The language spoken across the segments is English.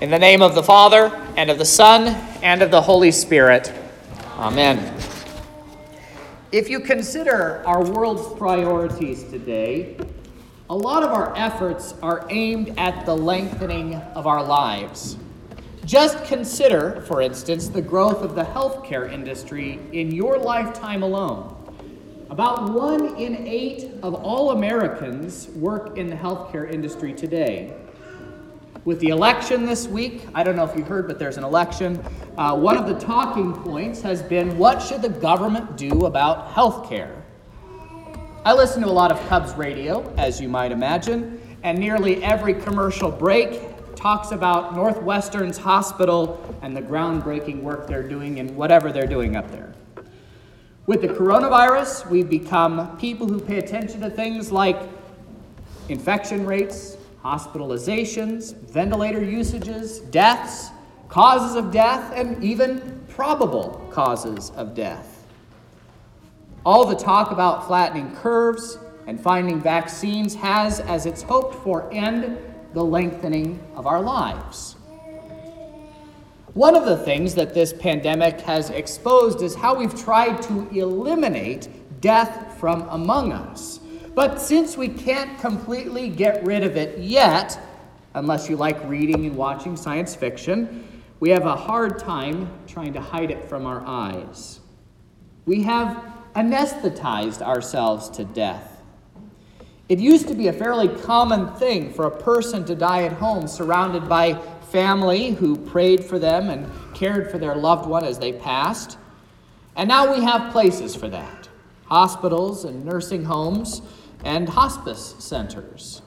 In the name of the Father, and of the Son, and of the Holy Spirit. Amen. If you consider our world's priorities today, a lot of our efforts are aimed at the lengthening of our lives. Just consider, for instance, the growth of the healthcare industry in your lifetime alone. About one in eight of all Americans work in the healthcare industry today. With the election this week, I don't know if you heard, but there's an election. Uh, one of the talking points has been what should the government do about health care? I listen to a lot of Cubs radio, as you might imagine, and nearly every commercial break talks about Northwestern's hospital and the groundbreaking work they're doing and whatever they're doing up there. With the coronavirus, we've become people who pay attention to things like infection rates, hospitalizations, ventilator usages, deaths, causes of death, and even probable causes of death. All the talk about flattening curves and finding vaccines has, as its hoped for end, the lengthening of our lives. One of the things that this pandemic has exposed is how we've tried to eliminate death from among us. But since we can't completely get rid of it yet, unless you like reading and watching science fiction, we have a hard time trying to hide it from our eyes. We have anesthetized ourselves to death. It used to be a fairly common thing for a person to die at home surrounded by family who prayed for them and cared for their loved one as they passed. And now we have places for that hospitals and nursing homes and hospice centers.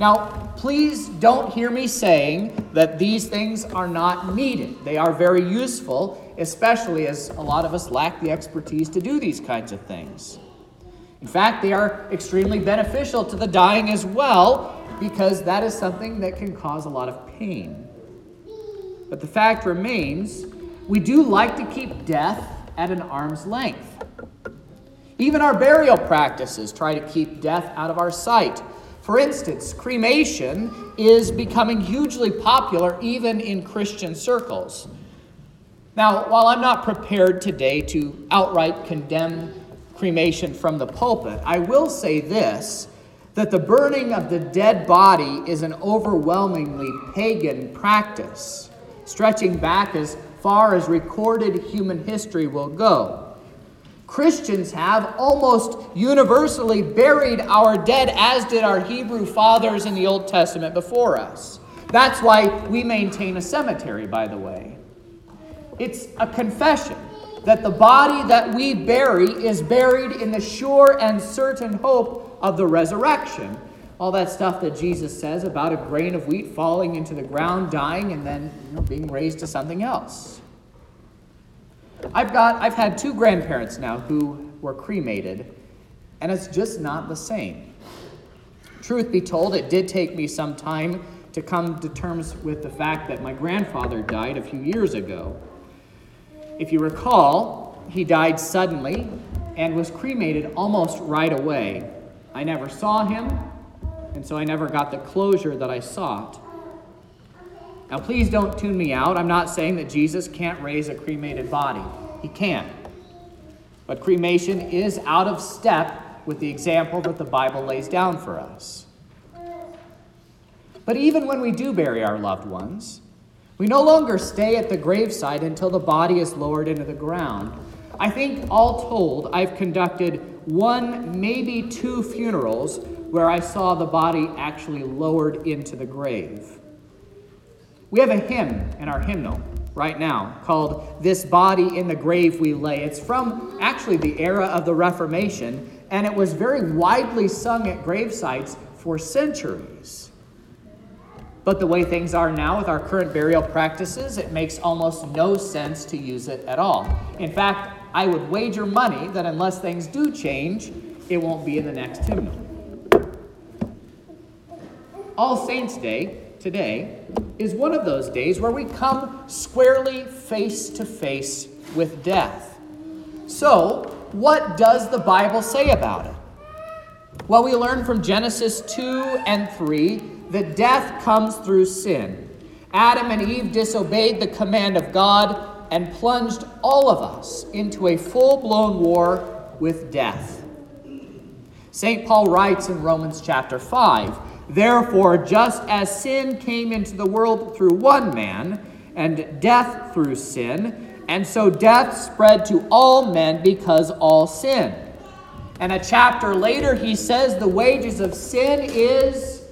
Now, please don't hear me saying that these things are not needed. They are very useful, especially as a lot of us lack the expertise to do these kinds of things. In fact, they are extremely beneficial to the dying as well, because that is something that can cause a lot of pain. But the fact remains, we do like to keep death at an arm's length. Even our burial practices try to keep death out of our sight. For instance, cremation is becoming hugely popular even in Christian circles. Now, while I'm not prepared today to outright condemn cremation from the pulpit, I will say this that the burning of the dead body is an overwhelmingly pagan practice, stretching back as far as recorded human history will go. Christians have almost universally buried our dead, as did our Hebrew fathers in the Old Testament before us. That's why we maintain a cemetery, by the way. It's a confession that the body that we bury is buried in the sure and certain hope of the resurrection. All that stuff that Jesus says about a grain of wheat falling into the ground, dying, and then you know, being raised to something else. I've got I've had two grandparents now who were cremated, and it's just not the same. Truth be told, it did take me some time to come to terms with the fact that my grandfather died a few years ago. If you recall, he died suddenly and was cremated almost right away. I never saw him, and so I never got the closure that I sought. Now, please don't tune me out. I'm not saying that Jesus can't raise a cremated body, he can. But cremation is out of step with the example that the Bible lays down for us. But even when we do bury our loved ones, we no longer stay at the gravesite until the body is lowered into the ground. I think, all told, I've conducted one, maybe two funerals where I saw the body actually lowered into the grave. We have a hymn in our hymnal right now called This Body in the Grave We Lay. It's from actually the era of the Reformation, and it was very widely sung at gravesites for centuries. But the way things are now with our current burial practices, it makes almost no sense to use it at all. In fact, I would wager money that unless things do change, it won't be in the next hymnal. All Saints' Day today is one of those days where we come squarely face to face with death. So, what does the Bible say about it? Well, we learn from Genesis 2 and 3 that death comes through sin. Adam and Eve disobeyed the command of God and plunged all of us into a full blown war with death. St. Paul writes in Romans chapter 5 Therefore, just as sin came into the world through one man, and death through sin, and so death spread to all men because all sin. And a chapter later, he says the wages of sin is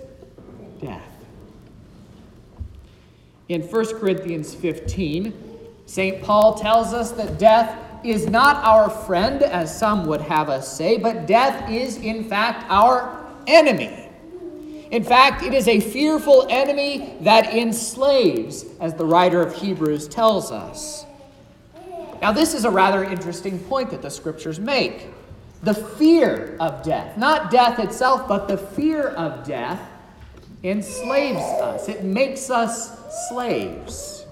death. In 1 Corinthians 15, St. Paul tells us that death is not our friend, as some would have us say, but death is, in fact, our enemy. In fact, it is a fearful enemy that enslaves, as the writer of Hebrews tells us. Now, this is a rather interesting point that the scriptures make. The fear of death, not death itself, but the fear of death enslaves us, it makes us slaves.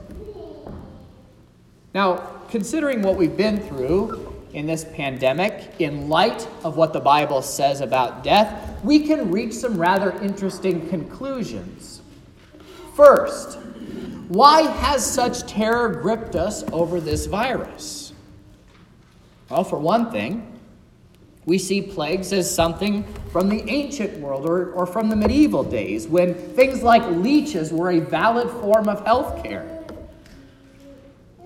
Now, considering what we've been through in this pandemic, in light of what the Bible says about death, we can reach some rather interesting conclusions. First, why has such terror gripped us over this virus? Well, for one thing, we see plagues as something from the ancient world or, or from the medieval days when things like leeches were a valid form of health care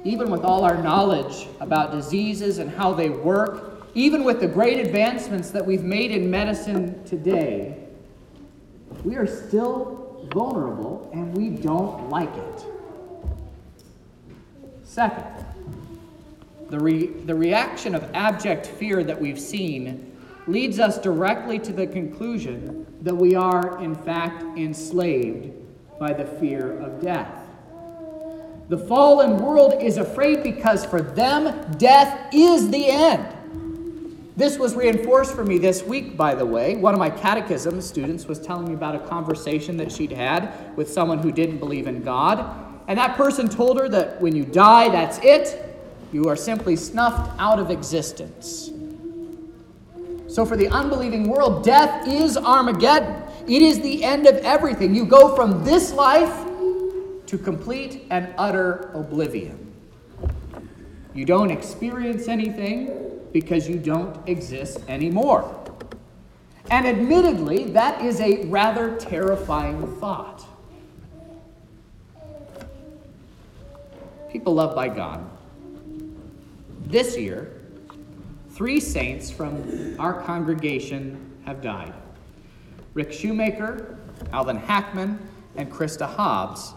even with all our knowledge about diseases and how they work, even with the great advancements that we've made in medicine today, we are still vulnerable and we don't like it. Second, the, re- the reaction of abject fear that we've seen leads us directly to the conclusion that we are, in fact, enslaved by the fear of death. The fallen world is afraid because for them, death is the end. This was reinforced for me this week, by the way. One of my catechism students was telling me about a conversation that she'd had with someone who didn't believe in God. And that person told her that when you die, that's it. You are simply snuffed out of existence. So, for the unbelieving world, death is Armageddon. It is the end of everything. You go from this life to complete and utter oblivion. You don't experience anything because you don't exist anymore. And admittedly, that is a rather terrifying thought. People loved by God. This year, three saints from our congregation have died Rick Shoemaker, Alvin Hackman, and Krista Hobbs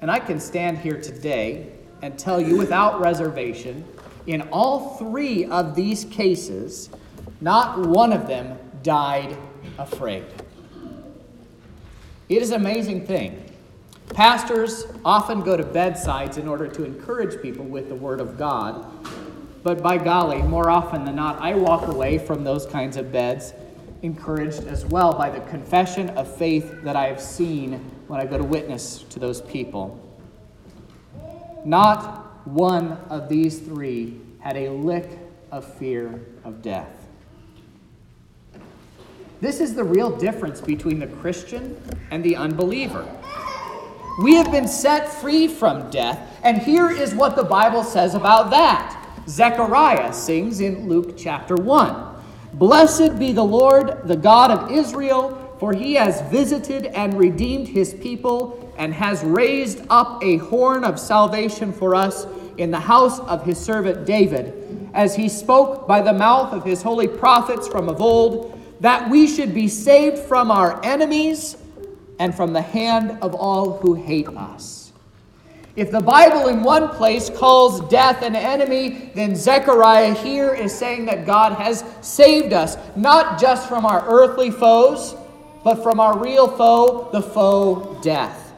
and I can stand here today and tell you without reservation, in all three of these cases, not one of them died afraid. It is an amazing thing. Pastors often go to bedsides in order to encourage people with the Word of God. But by golly, more often than not, I walk away from those kinds of beds encouraged as well by the confession of faith that I have seen when I go to witness to those people. Not one of these three had a lick of fear of death. This is the real difference between the Christian and the unbeliever. We have been set free from death, and here is what the Bible says about that. Zechariah sings in Luke chapter 1 Blessed be the Lord, the God of Israel for he has visited and redeemed his people and has raised up a horn of salvation for us in the house of his servant David, as he spoke by the mouth of his holy prophets from of old, that we should be saved from our enemies and from the hand of all who hate us. If the Bible in one place calls death an enemy, then Zechariah here is saying that God has saved us, not just from our earthly foes but from our real foe, the foe death.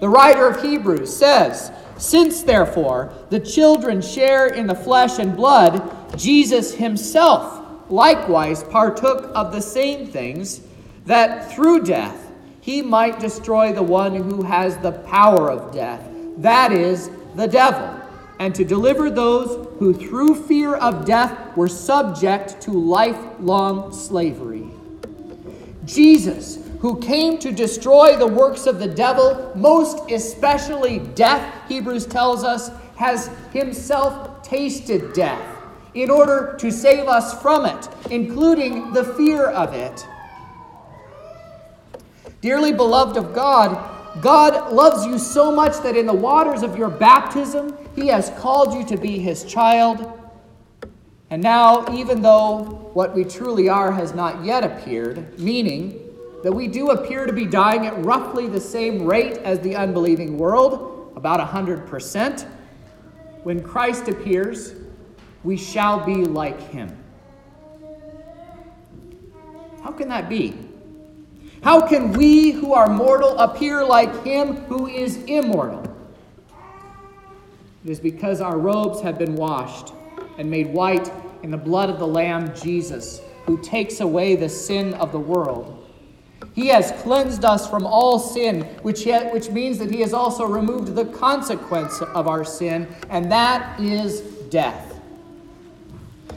The writer of Hebrews says, Since therefore the children share in the flesh and blood, Jesus himself likewise partook of the same things, that through death he might destroy the one who has the power of death, that is, the devil, and to deliver those who through fear of death were subject to lifelong slavery. Jesus, who came to destroy the works of the devil, most especially death, Hebrews tells us, has himself tasted death in order to save us from it, including the fear of it. Dearly beloved of God, God loves you so much that in the waters of your baptism, He has called you to be His child. And now, even though what we truly are has not yet appeared, meaning that we do appear to be dying at roughly the same rate as the unbelieving world, about 100%, when Christ appears, we shall be like Him. How can that be? How can we who are mortal appear like him who is immortal? It is because our robes have been washed and made white in the blood of the Lamb Jesus, who takes away the sin of the world. He has cleansed us from all sin, which, which means that He has also removed the consequence of our sin, and that is death.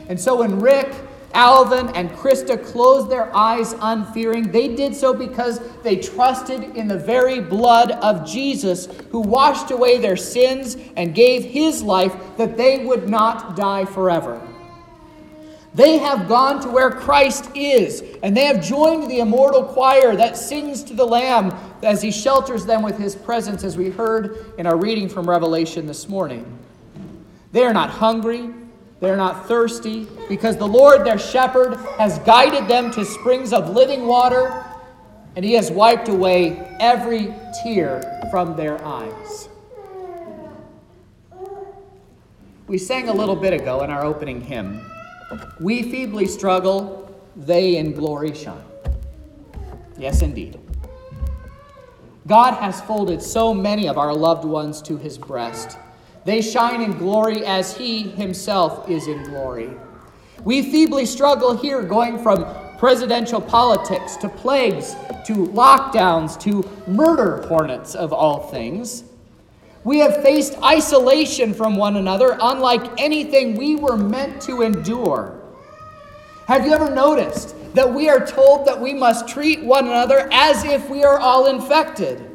And so when Rick Alvin and Krista closed their eyes unfearing. They did so because they trusted in the very blood of Jesus, who washed away their sins and gave his life that they would not die forever. They have gone to where Christ is, and they have joined the immortal choir that sings to the Lamb as he shelters them with his presence, as we heard in our reading from Revelation this morning. They are not hungry, they're not thirsty because the Lord their shepherd has guided them to springs of living water, and he has wiped away every tear from their eyes. We sang a little bit ago in our opening hymn We feebly struggle, they in glory shine. Yes, indeed. God has folded so many of our loved ones to his breast they shine in glory as he himself is in glory. We feebly struggle here, going from presidential politics to plagues to lockdowns to murder hornets of all things. We have faced isolation from one another, unlike anything we were meant to endure. Have you ever noticed that we are told that we must treat one another as if we are all infected?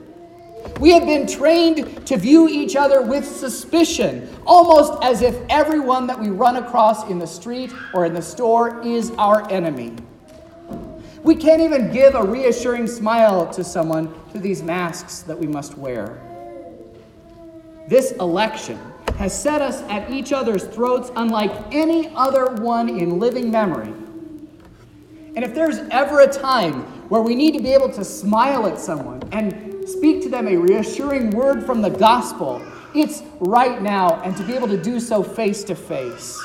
We have been trained to view each other with suspicion, almost as if everyone that we run across in the street or in the store is our enemy. We can't even give a reassuring smile to someone through these masks that we must wear. This election has set us at each other's throats unlike any other one in living memory. And if there's ever a time where we need to be able to smile at someone and speak to them a reassuring word from the gospel. It's right now, and to be able to do so face to face.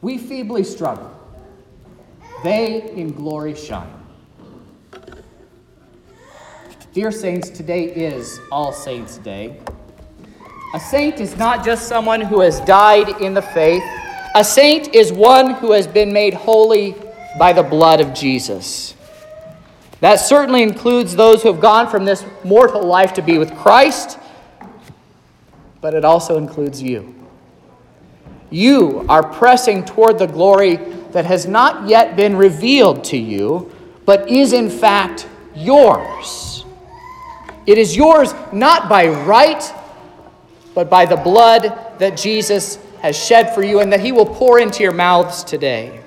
We feebly struggle, they in glory shine. Dear Saints, today is All Saints' Day. A saint is not just someone who has died in the faith, a saint is one who has been made holy by the blood of Jesus. That certainly includes those who have gone from this mortal life to be with Christ, but it also includes you. You are pressing toward the glory that has not yet been revealed to you, but is in fact yours. It is yours not by right, but by the blood that Jesus has shed for you and that he will pour into your mouths today.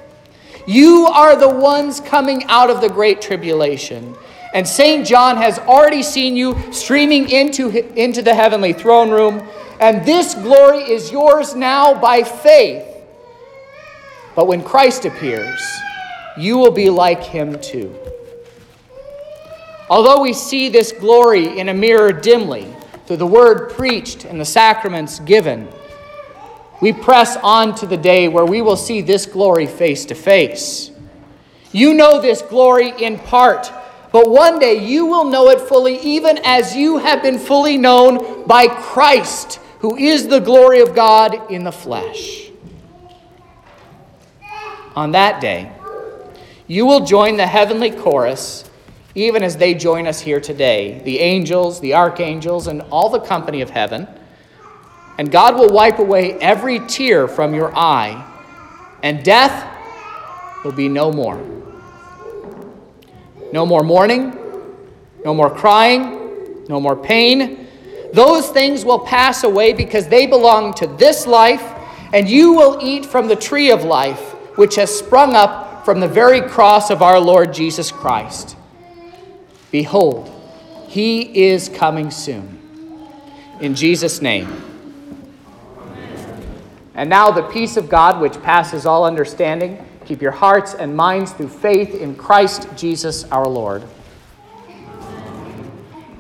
You are the ones coming out of the great tribulation. And St. John has already seen you streaming into, into the heavenly throne room. And this glory is yours now by faith. But when Christ appears, you will be like him too. Although we see this glory in a mirror dimly, through the word preached and the sacraments given, we press on to the day where we will see this glory face to face. You know this glory in part, but one day you will know it fully, even as you have been fully known by Christ, who is the glory of God in the flesh. On that day, you will join the heavenly chorus, even as they join us here today the angels, the archangels, and all the company of heaven and God will wipe away every tear from your eye, and death will be no more. No more mourning, no more crying, no more pain. Those things will pass away because they belong to this life, and you will eat from the tree of life, which has sprung up from the very cross of our Lord Jesus Christ. Behold, he is coming soon. In Jesus' name. And now the peace of God, which passes all understanding, keep your hearts and minds through faith in Christ Jesus our Lord.